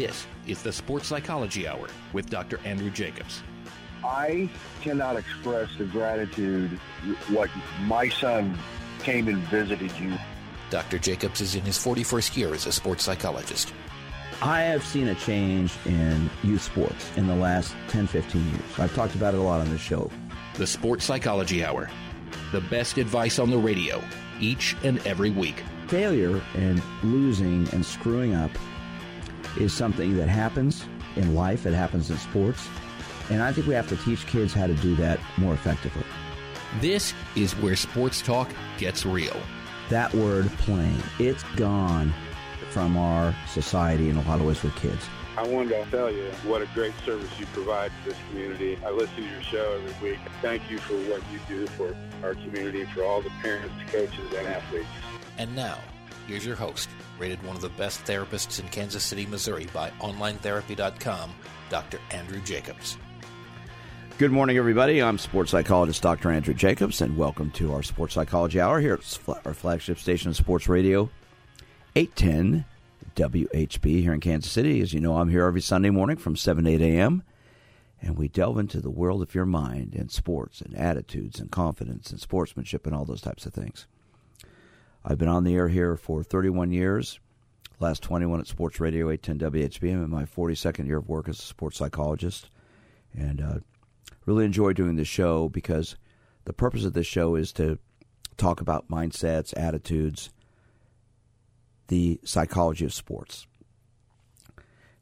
This is the Sports Psychology Hour with Dr. Andrew Jacobs. I cannot express the gratitude what my son came and visited you. Dr. Jacobs is in his 41st year as a sports psychologist. I have seen a change in youth sports in the last 10, 15 years. I've talked about it a lot on this show. The Sports Psychology Hour. The best advice on the radio each and every week. Failure and losing and screwing up is something that happens in life, it happens in sports. And I think we have to teach kids how to do that more effectively. This is where sports talk gets real. That word playing, it's gone from our society in a lot of ways with kids. I wanted to tell you what a great service you provide to this community. I listen to your show every week. Thank you for what you do for our community, for all the parents, coaches, and athletes. And now, here's your host, rated one of the best therapists in Kansas City, Missouri by OnlineTherapy.com, Dr. Andrew Jacobs. Good morning, everybody. I'm sports psychologist Dr. Andrew Jacobs, and welcome to our Sports Psychology Hour here at our flagship station, of Sports Radio 810 WHB here in Kansas City. As you know, I'm here every Sunday morning from 7 to 8 a.m., and we delve into the world of your mind and sports and attitudes and confidence and sportsmanship and all those types of things. I've been on the air here for 31 years, last 21 at Sports Radio 810 WHB. In my 42nd year of work as a sports psychologist, and uh, really enjoy doing this show because the purpose of this show is to talk about mindsets, attitudes, the psychology of sports.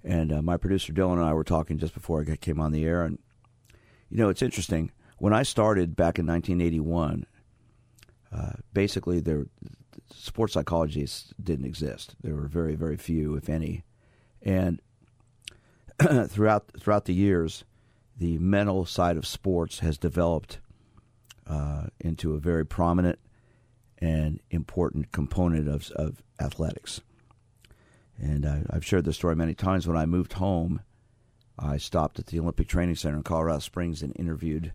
And uh, my producer Dylan and I were talking just before I came on the air, and you know it's interesting. When I started back in 1981, uh, basically there sports psychologists didn't exist. There were very very few, if any, and throughout throughout the years, the mental side of sports has developed uh, into a very prominent and important component of, of athletics. And I, I've shared this story many times. When I moved home, I stopped at the Olympic Training Center in Colorado Springs and interviewed.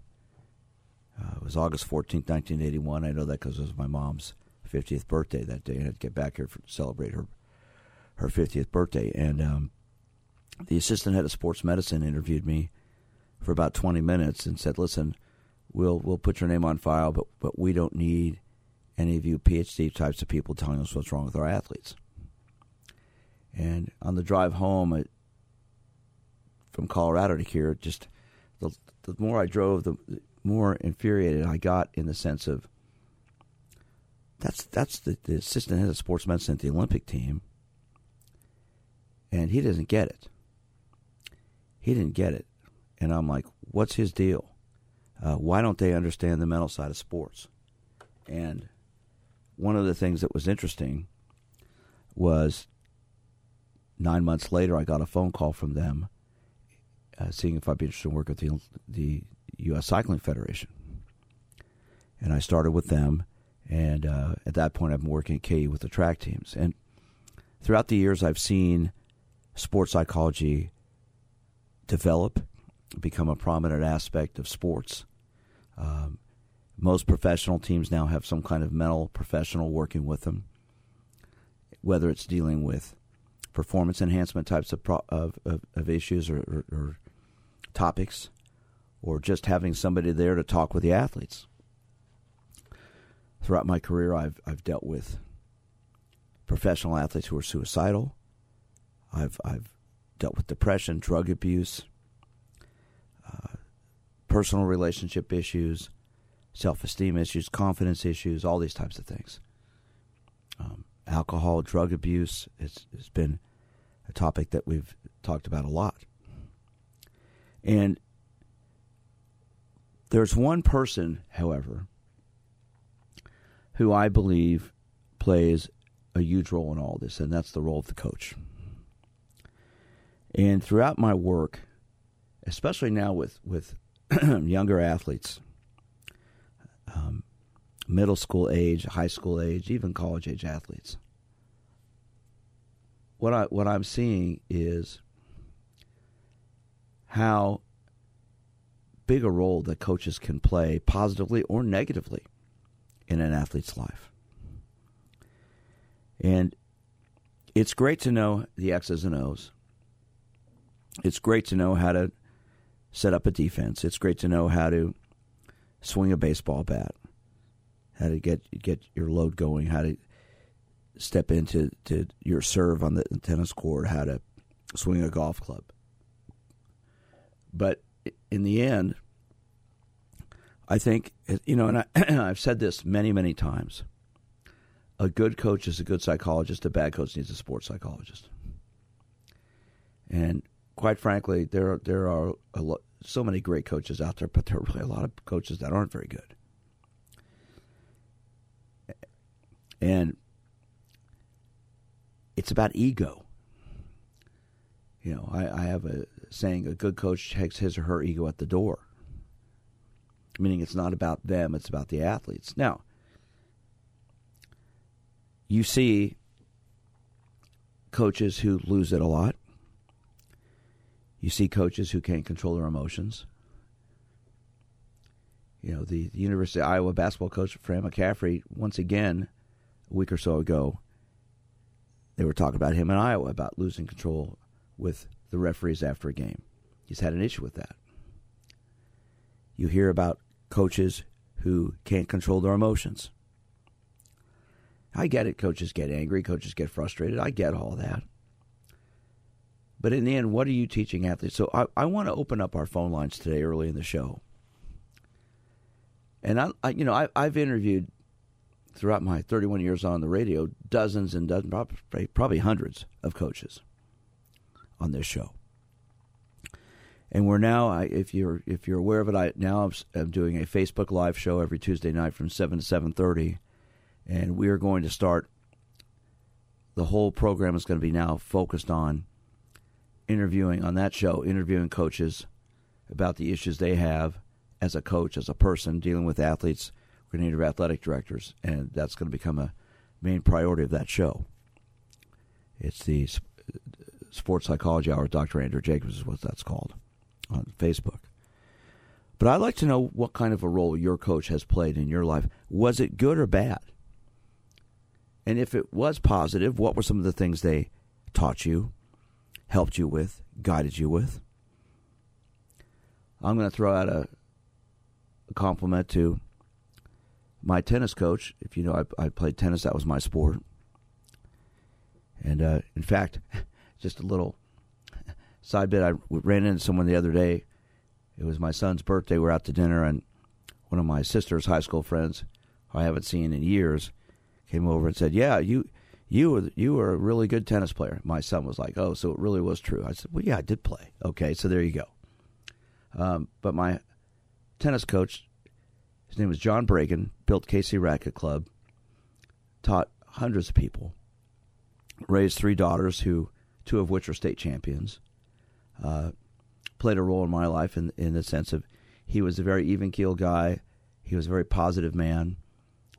Uh, it was August 14th, 1981. I know that because it was my mom's 50th birthday that day. I had to get back here for, to celebrate her her 50th birthday. And um, the assistant head of sports medicine interviewed me for about 20 minutes and said, "Listen, we'll we'll put your name on file, but but we don't need any of you PhD types of people telling us what's wrong with our athletes." And on the drive home it, from Colorado to here, just the, the more I drove, the more infuriated I got in the sense of that's that's the, the assistant head of sports medicine at the Olympic team, and he doesn't get it. He didn't get it, and I'm like, what's his deal? Uh, why don't they understand the mental side of sports? And one of the things that was interesting was nine months later, I got a phone call from them, uh, seeing if I'd be interested in working with the, the U.S. Cycling Federation. And I started with them, and uh, at that point, I've been working at KU with the track teams. And throughout the years, I've seen sports psychology develop, become a prominent aspect of sports. Um, most professional teams now have some kind of mental professional working with them, whether it's dealing with performance enhancement types of pro- of, of, of, issues or, or, or topics, or just having somebody there to talk with the athletes. Throughout my career, I've I've dealt with professional athletes who are suicidal. I've I've dealt with depression, drug abuse, uh, personal relationship issues, self esteem issues, confidence issues, all these types of things. Um, alcohol, drug abuse has, has been a topic that we've talked about a lot. And there's one person, however, who I believe plays a huge role in all this, and that's the role of the coach. And throughout my work, especially now with, with younger athletes, um, middle school age, high school age, even college age athletes. What I what I'm seeing is how big a role that coaches can play positively or negatively in an athlete's life. And it's great to know the X's and O's. it's great to know how to set up a defense. It's great to know how to swing a baseball bat, how to get get your load going, how to step into to your serve on the tennis court, how to swing a golf club. But in the end, I think you know, and I, I've said this many, many times. A good coach is a good psychologist. A bad coach needs a sports psychologist. And quite frankly, there there are lo- so many great coaches out there, but there are really a lot of coaches that aren't very good. And it's about ego. You know, I, I have a saying: a good coach takes his or her ego at the door. Meaning, it's not about them; it's about the athletes. Now, you see coaches who lose it a lot you see coaches who can't control their emotions. You know, the, the University of Iowa basketball coach, Fran McCaffery, once again, a week or so ago, they were talking about him in Iowa about losing control with the referees after a game. He's had an issue with that. You hear about coaches who can't control their emotions. I get it. Coaches get angry. Coaches get frustrated. I get all that. But in the end, what are you teaching athletes? So I, I want to open up our phone lines today early in the show. And I, I you know, I, I've interviewed throughout my 31 years on the radio dozens and dozens, probably, probably hundreds of coaches on this show. And we're now, if you're if you're aware of it, I now I'm doing a Facebook Live show every Tuesday night from seven to seven thirty, and we are going to start. The whole program is going to be now focused on interviewing on that show, interviewing coaches about the issues they have as a coach, as a person dealing with athletes, coordinator athletic directors, and that's going to become a main priority of that show. It's the Sports Psychology Hour Dr. Andrew Jacobs is what that's called on Facebook. But I'd like to know what kind of a role your coach has played in your life. Was it good or bad? And if it was positive, what were some of the things they taught you? helped you with, guided you with. I'm going to throw out a, a compliment to my tennis coach. If you know, I, I played tennis, that was my sport. And uh, in fact, just a little side bit, I ran into someone the other day. It was my son's birthday. We are out to dinner, and one of my sister's high school friends, I haven't seen in years, came over and said, "Yeah, you you were you were a really good tennis player. My son was like, oh, so it really was true. I said, well, yeah, I did play. Okay, so there you go. Um, but my tennis coach, his name was John Bragan, built KC Racket Club, taught hundreds of people, raised three daughters who two of which are state champions. Uh, played a role in my life in in the sense of he was a very even keel guy. He was a very positive man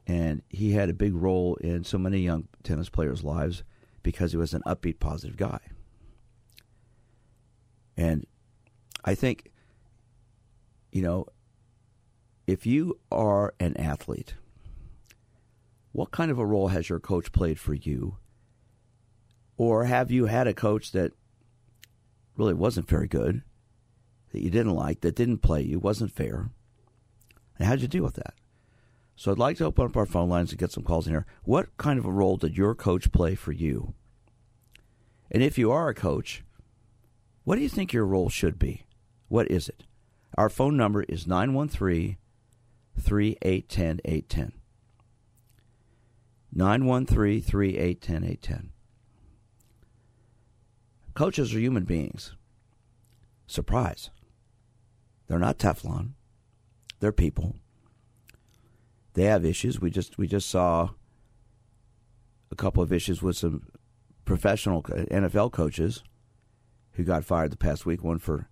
and he had a big role in so many young tennis players' lives because he was an upbeat, positive guy. And I think, you know, if you are an athlete, what kind of a role has your coach played for you? Or have you had a coach that really wasn't very good, that you didn't like, that didn't play you, wasn't fair? And how'd you deal with that? So I'd like to open up our phone lines and get some calls in here. What kind of a role did your coach play for you? And if you are a coach, what do you think your role should be? What is it? Our phone number is 913 3810 810. 913 3810 810. Coaches are human beings. Surprise. They're not Teflon. They're people they have issues. We just we just saw a couple of issues with some professional NFL coaches who got fired the past week. One for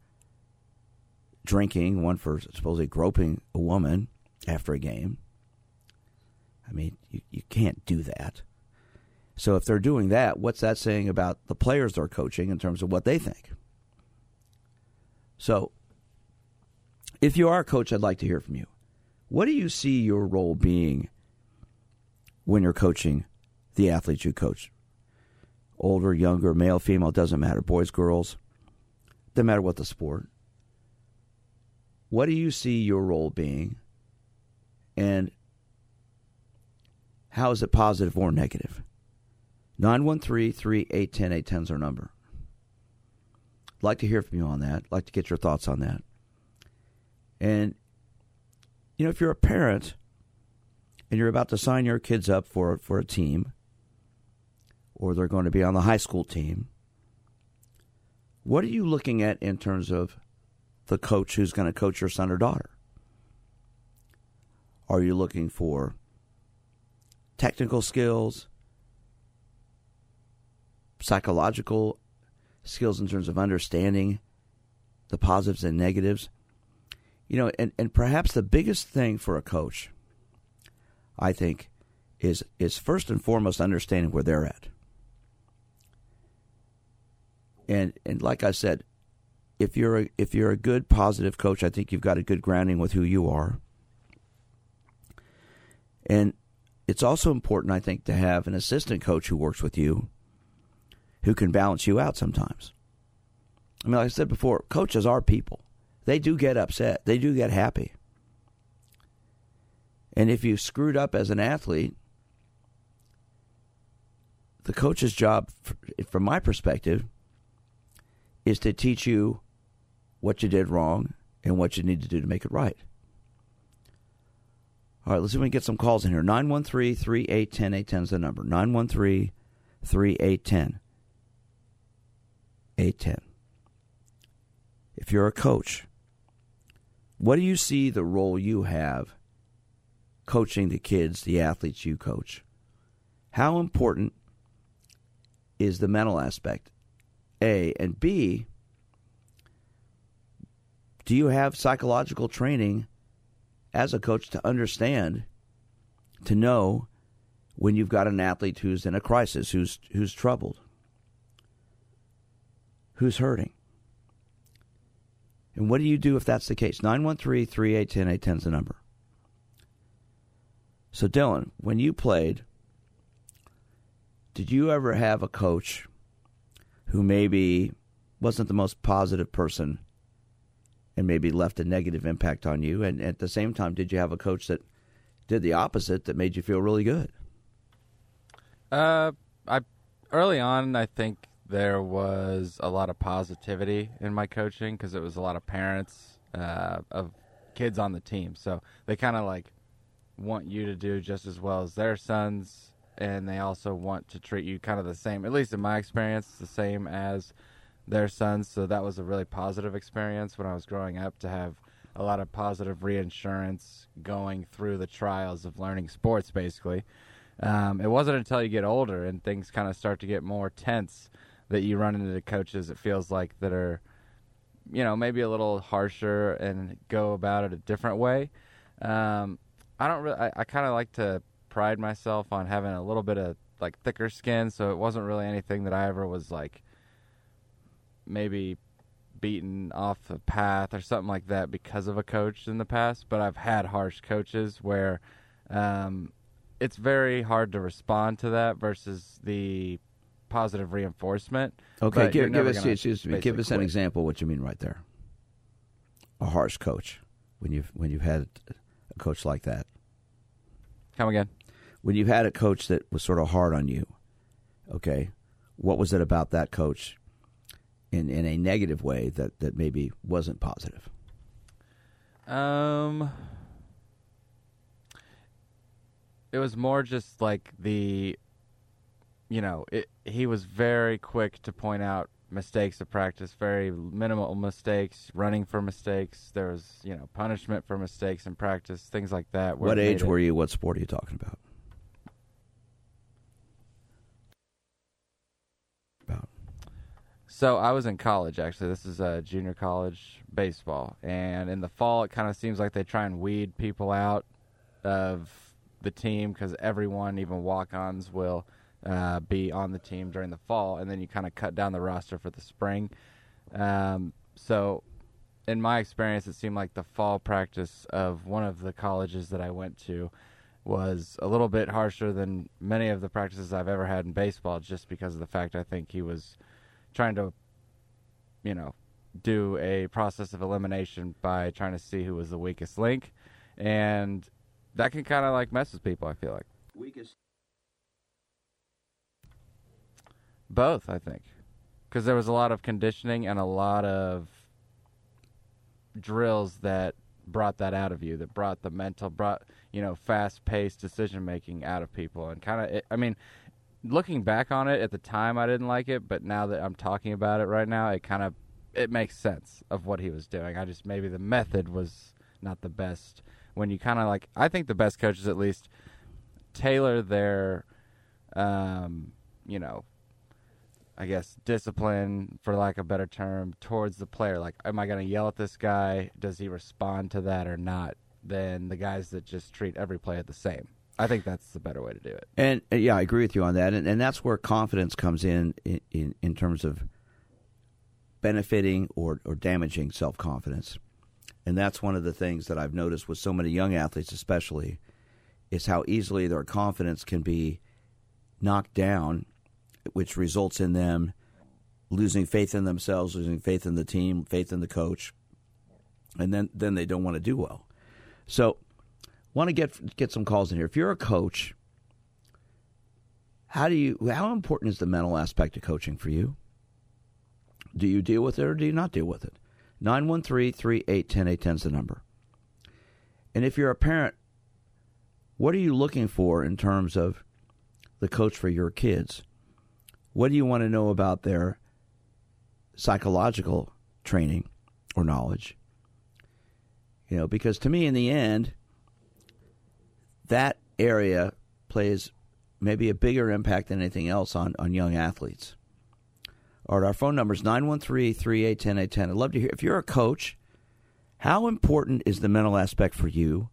drinking, one for supposedly groping a woman after a game. I mean, you, you can't do that. So if they're doing that, what's that saying about the players they're coaching in terms of what they think? So if you are a coach, I'd like to hear from you. What do you see your role being when you're coaching the athletes you coach? Older, younger, male, female, doesn't matter. Boys, girls. doesn't matter what the sport. What do you see your role being? And how is it positive or negative? 913 3810 810 is our number. I'd like to hear from you on that. I'd like to get your thoughts on that. And, you know, if you're a parent and you're about to sign your kids up for, for a team, or they're going to be on the high school team, what are you looking at in terms of the coach who's going to coach your son or daughter? Are you looking for technical skills, psychological skills in terms of understanding the positives and negatives? You know, and, and perhaps the biggest thing for a coach, I think, is is first and foremost understanding where they're at. And and like I said, if you're a, if you're a good positive coach, I think you've got a good grounding with who you are. And it's also important, I think, to have an assistant coach who works with you who can balance you out sometimes. I mean, like I said before, coaches are people. They do get upset. They do get happy. And if you screwed up as an athlete, the coach's job, from my perspective, is to teach you what you did wrong and what you need to do to make it right. All right, let's see if we can get some calls in here. 913 3810 810 is the number. 913 3810 810. If you're a coach, what do you see the role you have coaching the kids, the athletes you coach? How important is the mental aspect? A. And B, do you have psychological training as a coach to understand, to know when you've got an athlete who's in a crisis, who's who's troubled, who's hurting? And what do you do if that's the case? 913 3810 810 is the number. So, Dylan, when you played, did you ever have a coach who maybe wasn't the most positive person and maybe left a negative impact on you? And at the same time, did you have a coach that did the opposite that made you feel really good? Uh, I early on, I think there was a lot of positivity in my coaching because it was a lot of parents uh, of kids on the team, so they kind of like want you to do just as well as their sons, and they also want to treat you kind of the same. At least in my experience, the same as their sons. So that was a really positive experience when I was growing up to have a lot of positive reinsurance going through the trials of learning sports, basically. Um, it wasn't until you get older and things kind of start to get more tense that you run into coaches, it feels like, that are, you know, maybe a little harsher and go about it a different way. Um, I don't really, I, I kind of like to pride myself on having a little bit of like thicker skin, so it wasn't really anything that I ever was like maybe beaten off the path or something like that because of a coach in the past. But I've had harsh coaches where um, it's very hard to respond to that versus the positive reinforcement. Okay, give, give us excuse me, give us an example what you mean right there. A harsh coach when you've when you've had a coach like that. Come again. When you've had a coach that was sort of hard on you, okay, what was it about that coach in in a negative way that that maybe wasn't positive? Um, it was more just like the, you know, it. He was very quick to point out mistakes of practice, very minimal mistakes, running for mistakes. There was, you know, punishment for mistakes in practice, things like that. What age were you? What sport are you talking about? So I was in college actually. This is a junior college baseball, and in the fall it kind of seems like they try and weed people out of the team because everyone, even walk-ons, will uh, be on the team during the fall, and then you kind of cut down the roster for the spring. Um, so, in my experience, it seemed like the fall practice of one of the colleges that I went to was a little bit harsher than many of the practices I've ever had in baseball, just because of the fact I think he was trying to, you know, do a process of elimination by trying to see who was the weakest link, and that can kind of like mess with people. I feel like Weakest. Both. I think because there was a lot of conditioning and a lot of drills that brought that out of you that brought the mental brought you know fast paced decision making out of people and kind of i mean looking back on it at the time i didn't like it but now that i'm talking about it right now it kind of it makes sense of what he was doing i just maybe the method was not the best when you kind of like i think the best coaches at least tailor their um you know I guess discipline, for lack of a better term, towards the player. Like, am I going to yell at this guy? Does he respond to that or not? Than the guys that just treat every player the same. I think that's the better way to do it. And uh, yeah, I agree with you on that, and, and that's where confidence comes in, in in, in terms of benefiting or or damaging self confidence, and that's one of the things that I've noticed with so many young athletes, especially, is how easily their confidence can be knocked down, which results in them losing faith in themselves, losing faith in the team, faith in the coach, and then then they don't want to do well. So, want to get get some calls in here. If you're a coach, how do you how important is the mental aspect of coaching for you? Do you deal with it or do you not deal with it? 913-3810810 is the number. And if you're a parent, what are you looking for in terms of the coach for your kids? What do you want to know about their psychological training or knowledge? You know, because to me, in the end, that area plays maybe a bigger impact than anything else on, on young athletes. All right, our phone number is 913 381 810. I'd love to hear if you're a coach, how important is the mental aspect for you?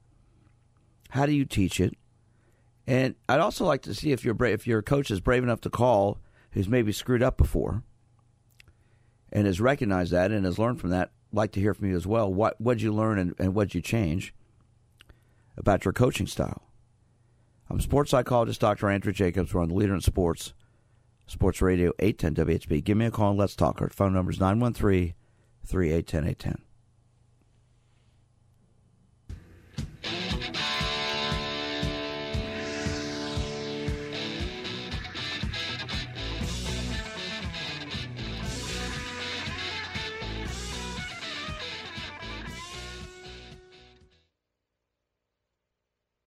How do you teach it? And I'd also like to see if your if your coach is brave enough to call who's maybe screwed up before and has recognized that and has learned from that. Like to hear from you as well. What what did you learn and, and what did you change about your coaching style? I'm sports psychologist Dr. Andrew Jacobs. We're on the Leader in Sports, Sports Radio 810 WHB. Give me a call and let's talk. Our phone number is 913 381 810.